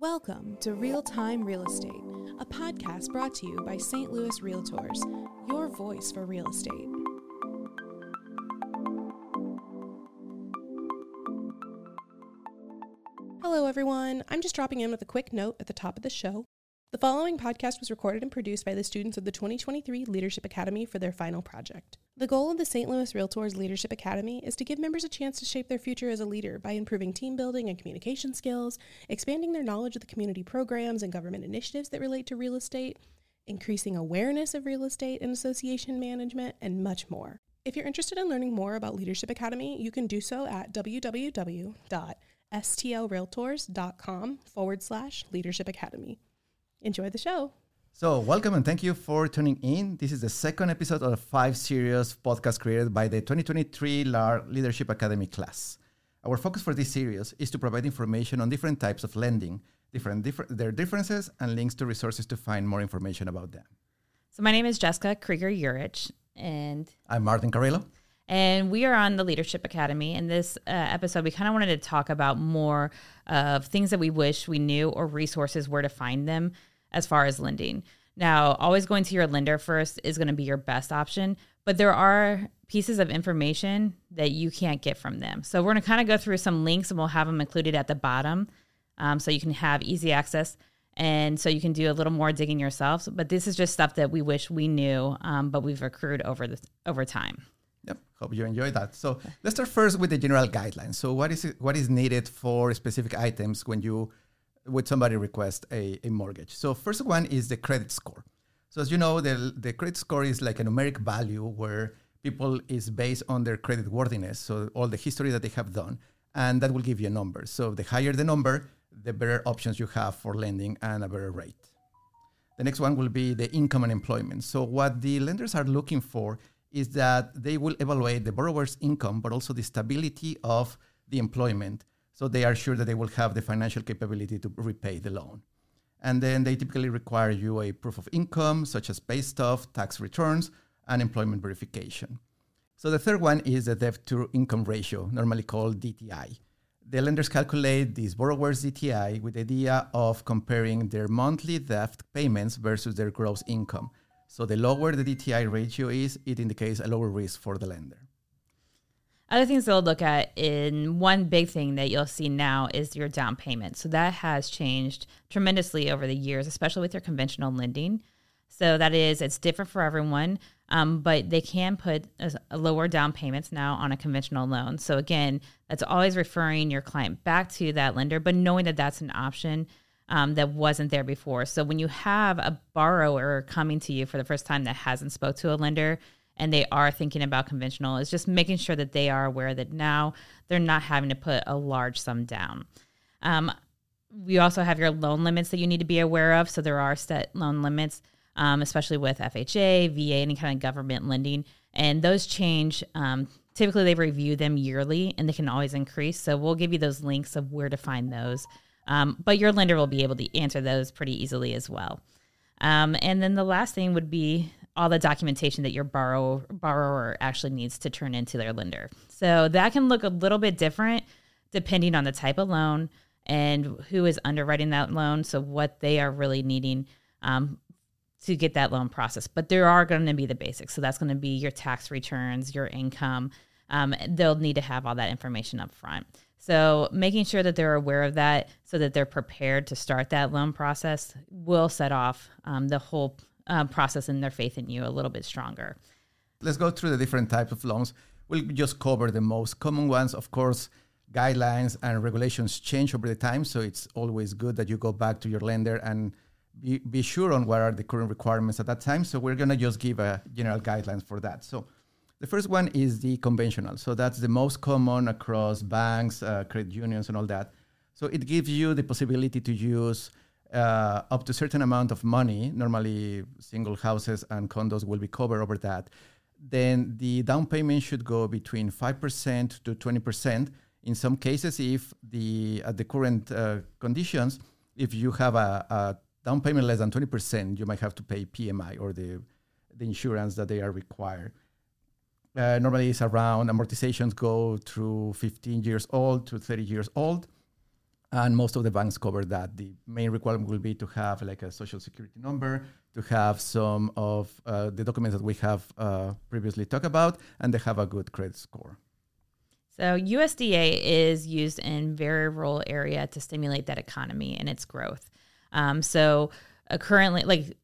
Welcome to Real Time Real Estate, a podcast brought to you by St. Louis Realtors, your voice for real estate. Hello, everyone. I'm just dropping in with a quick note at the top of the show. The following podcast was recorded and produced by the students of the 2023 Leadership Academy for their final project. The goal of the St. Louis Realtors Leadership Academy is to give members a chance to shape their future as a leader by improving team building and communication skills, expanding their knowledge of the community programs and government initiatives that relate to real estate, increasing awareness of real estate and association management, and much more. If you're interested in learning more about Leadership Academy, you can do so at www.stlrealtors.com forward slash leadership academy. Enjoy the show. So, welcome and thank you for tuning in. This is the second episode of a five series podcast created by the 2023 LAR Leadership Academy class. Our focus for this series is to provide information on different types of lending, different, different their differences, and links to resources to find more information about them. So, my name is Jessica Krieger Urich, and I'm Martin Carrillo. And we are on the Leadership Academy. In this uh, episode, we kind of wanted to talk about more of things that we wish we knew or resources where to find them as far as lending. Now, always going to your lender first is going to be your best option, but there are pieces of information that you can't get from them. So, we're going to kind of go through some links and we'll have them included at the bottom um, so you can have easy access and so you can do a little more digging yourself. But this is just stuff that we wish we knew, um, but we've accrued over the over time. Yep. Hope you enjoyed that. So let's start first with the general guidelines. So what is what is needed for specific items when you would somebody request a, a mortgage? So first one is the credit score. So as you know, the, the credit score is like a numeric value where people is based on their credit worthiness. So all the history that they have done, and that will give you a number. So the higher the number, the better options you have for lending and a better rate. The next one will be the income and employment. So what the lenders are looking for is that they will evaluate the borrower's income, but also the stability of the employment so they are sure that they will have the financial capability to repay the loan. And then they typically require you a proof of income, such as pay stub, tax returns, and employment verification. So the third one is the debt to income ratio, normally called DTI. The lenders calculate this borrower's DTI with the idea of comparing their monthly debt payments versus their gross income. So the lower the DTI ratio is, it indicates a lower risk for the lender. Other things they'll look at in one big thing that you'll see now is your down payment. So that has changed tremendously over the years, especially with your conventional lending. So that is, it's different for everyone, um, but they can put a, a lower down payments now on a conventional loan. So again, that's always referring your client back to that lender, but knowing that that's an option um, that wasn't there before. So when you have a borrower coming to you for the first time that hasn't spoke to a lender, and they are thinking about conventional is just making sure that they are aware that now they're not having to put a large sum down. Um, we also have your loan limits that you need to be aware of. So there are set loan limits, um, especially with FHA, VA, any kind of government lending, and those change. Um, typically, they review them yearly, and they can always increase. So we'll give you those links of where to find those. Um, but your lender will be able to answer those pretty easily as well. Um, and then the last thing would be all the documentation that your borrow, borrower actually needs to turn into their lender. So that can look a little bit different depending on the type of loan and who is underwriting that loan. So what they are really needing um, to get that loan process. But there are going to be the basics. So that's going to be your tax returns, your income. Um, they'll need to have all that information up front. So making sure that they're aware of that so that they're prepared to start that loan process will set off um, the whole um, process and their faith in you a little bit stronger. Let's go through the different types of loans. We'll just cover the most common ones. Of course, guidelines and regulations change over the time, so it's always good that you go back to your lender and be, be sure on what are the current requirements at that time. So we're going to just give a general guidelines for that. So the first one is the conventional. So that's the most common across banks, uh, credit unions, and all that. So it gives you the possibility to use uh, up to a certain amount of money, normally single houses and condos will be covered over that, then the down payment should go between 5% to 20%. In some cases, if the at the current uh, conditions, if you have a, a, down payment less than 20%, you might have to pay PMI or the, the insurance that they are required. Uh, normally, it's around amortizations go through 15 years old to 30 years old and most of the banks cover that. The main requirement will be to have like a social security number, to have some of uh, the documents that we have uh, previously talked about, and they have a good credit score. So USDA is used in very rural area to stimulate that economy and its growth. Um, so uh, currently, like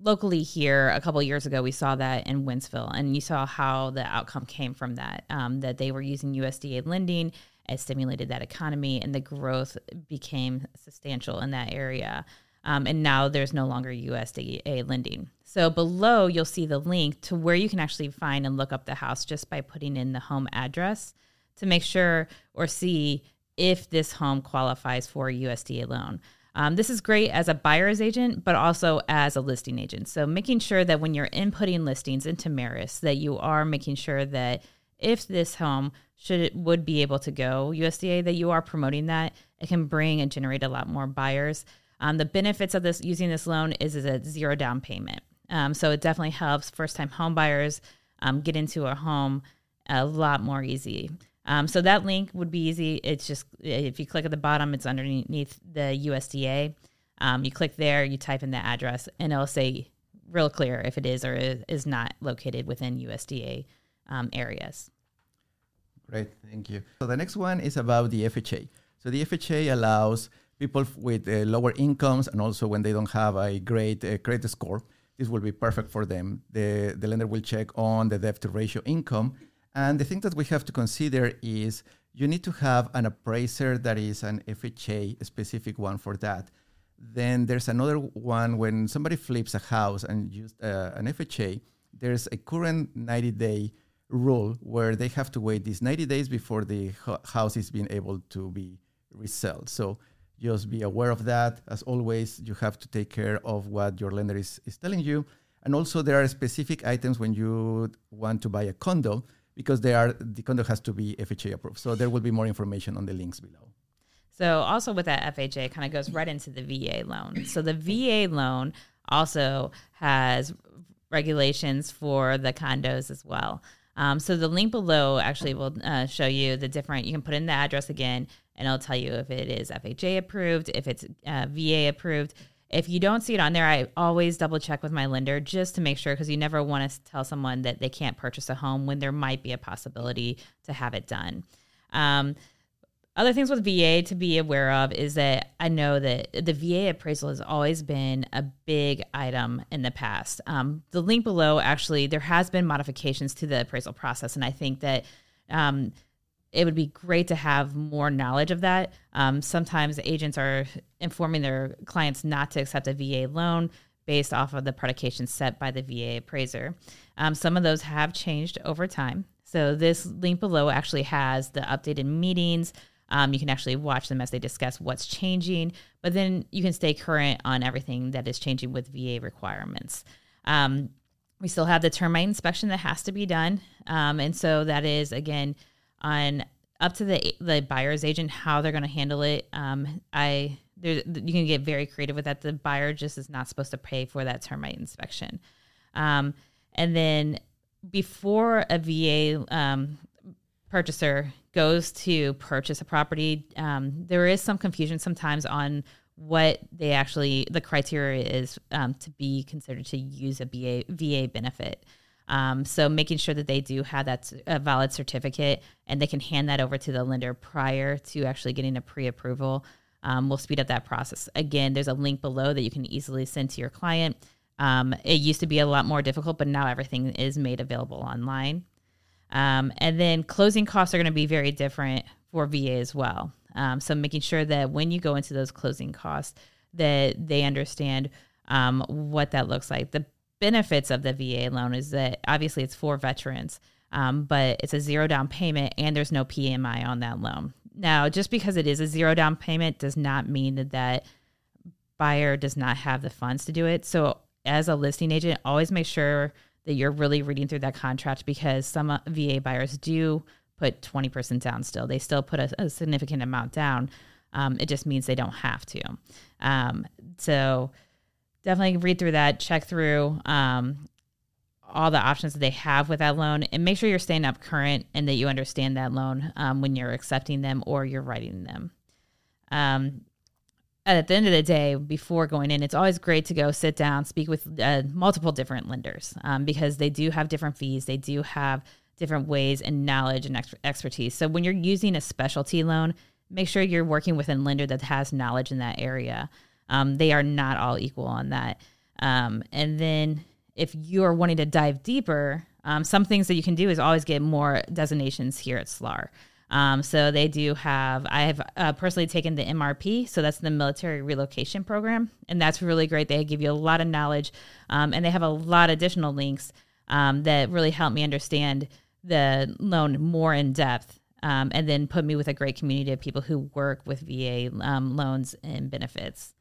locally here, a couple years ago, we saw that in Wentzville, and you saw how the outcome came from that. Um, that they were using USDA lending, it stimulated that economy, and the growth became substantial in that area. Um, and now there's no longer USDA lending. So below, you'll see the link to where you can actually find and look up the house just by putting in the home address to make sure or see if this home qualifies for a USDA loan. Um, this is great as a buyer's agent, but also as a listing agent. So making sure that when you're inputting listings into MARIS, that you are making sure that if this home should it would be able to go USDA, that you are promoting that, it can bring and generate a lot more buyers. Um, the benefits of this using this loan is, is a zero down payment. Um, so it definitely helps first time home buyers um, get into a home a lot more easy. Um, so that link would be easy. It's just if you click at the bottom, it's underneath the USDA. Um, you click there, you type in the address, and it'll say real clear if it is or is not located within USDA um, areas. Great, thank you. So the next one is about the FHA. So the FHA allows people with uh, lower incomes and also when they don't have a great uh, credit score, this will be perfect for them. The, the lender will check on the debt to ratio income and the thing that we have to consider is you need to have an appraiser that is an FHA, specific one for that. Then there's another one when somebody flips a house and use uh, an FHA, there's a current 90 day rule where they have to wait these 90 days before the house is being able to be resold. So just be aware of that. As always, you have to take care of what your lender is, is telling you. And also, there are specific items when you want to buy a condo because they are the condo has to be FHA approved. So there will be more information on the links below. So also with that FHA kind of goes right into the VA loan. So the VA loan also has regulations for the condos as well. Um, so the link below actually will uh, show you the different. You can put in the address again, and it'll tell you if it is FHA approved, if it's uh, VA approved. If you don't see it on there, I always double check with my lender just to make sure because you never want to tell someone that they can't purchase a home when there might be a possibility to have it done. Um, other things with VA to be aware of is that I know that the VA appraisal has always been a big item in the past. Um, the link below actually, there has been modifications to the appraisal process, and I think that um, it would be great to have more knowledge of that. Um, sometimes agents are informing their clients not to accept a VA loan based off of the predication set by the VA appraiser. Um, some of those have changed over time. So this link below actually has the updated meetings. Um, you can actually watch them as they discuss what's changing, but then you can stay current on everything that is changing with VA requirements. Um, we still have the termite inspection that has to be done. Um, and so that is, again, on up to the the buyer's agent how they're going to handle it. Um, I there you can get very creative with that. The buyer just is not supposed to pay for that termite inspection, um, and then before a VA um, purchaser goes to purchase a property, um, there is some confusion sometimes on what they actually the criteria is um, to be considered to use a VA, VA benefit. Um, so making sure that they do have that a valid certificate and they can hand that over to the lender prior to actually getting a pre-approval um, will speed up that process. Again, there's a link below that you can easily send to your client. Um, it used to be a lot more difficult, but now everything is made available online. Um, and then closing costs are going to be very different for VA as well. Um, so making sure that when you go into those closing costs, that they understand um, what that looks like. The benefits of the VA loan is that obviously it's for veterans, um, but it's a zero down payment and there's no PMI on that loan. Now, just because it is a zero down payment does not mean that that buyer does not have the funds to do it. So, as a listing agent, always make sure that you're really reading through that contract because some uh, VA buyers do put 20% down still. They still put a, a significant amount down. Um, it just means they don't have to. Um, so, definitely read through that, check through um, all the options that they have with that loan, and make sure you're staying up current and that you understand that loan um, when you're accepting them or you're writing them. At the end of the day, before going in, it's always great to go sit down, speak with uh, multiple different lenders um, because they do have different fees. They do have different ways and knowledge and ex- expertise. So when you're using a specialty loan, make sure you're working with a lender that has knowledge in that area. Um, they are not all equal on that. Um, and then if you're wanting to dive deeper, um, some things that you can do is always get more designations here at SLAR. Um, so they do have, I have uh, personally taken the MRP, so that's the military relocation program, and that's really great. They give you a lot of knowledge, um, and they have a lot of additional links um, that really help me understand the loan more in depth, um, and then put me with a great community of people who work with VA um, loans and benefits.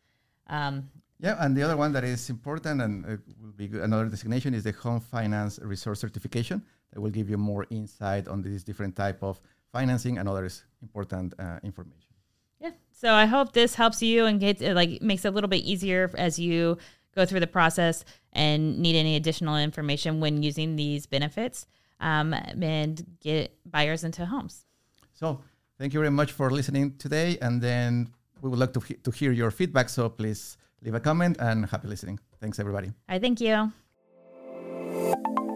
Um, yeah, and the other one that is important and it will be another designation is the Home Finance Resource Certification that will give you more insight on these different type of financing and others important uh, information. Yeah. So I hope this helps you and gets like makes it a little bit easier as you go through the process and need any additional information when using these benefits um, and get buyers into homes. So thank you very much for listening today, and then we would like to, he- to hear your feedback. So please leave a comment and happy listening. Thanks, everybody. I you. Thank you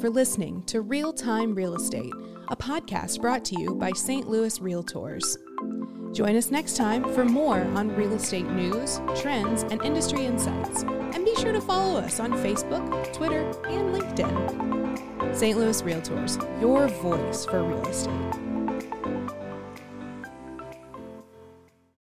for listening to Real Time Real Estate, a podcast brought to you by St. Louis Realtors. Join us next time for more on real estate news, trends, and industry insights. And be sure to follow us on Facebook, Twitter, and LinkedIn. St. Louis Realtors, your voice for real estate.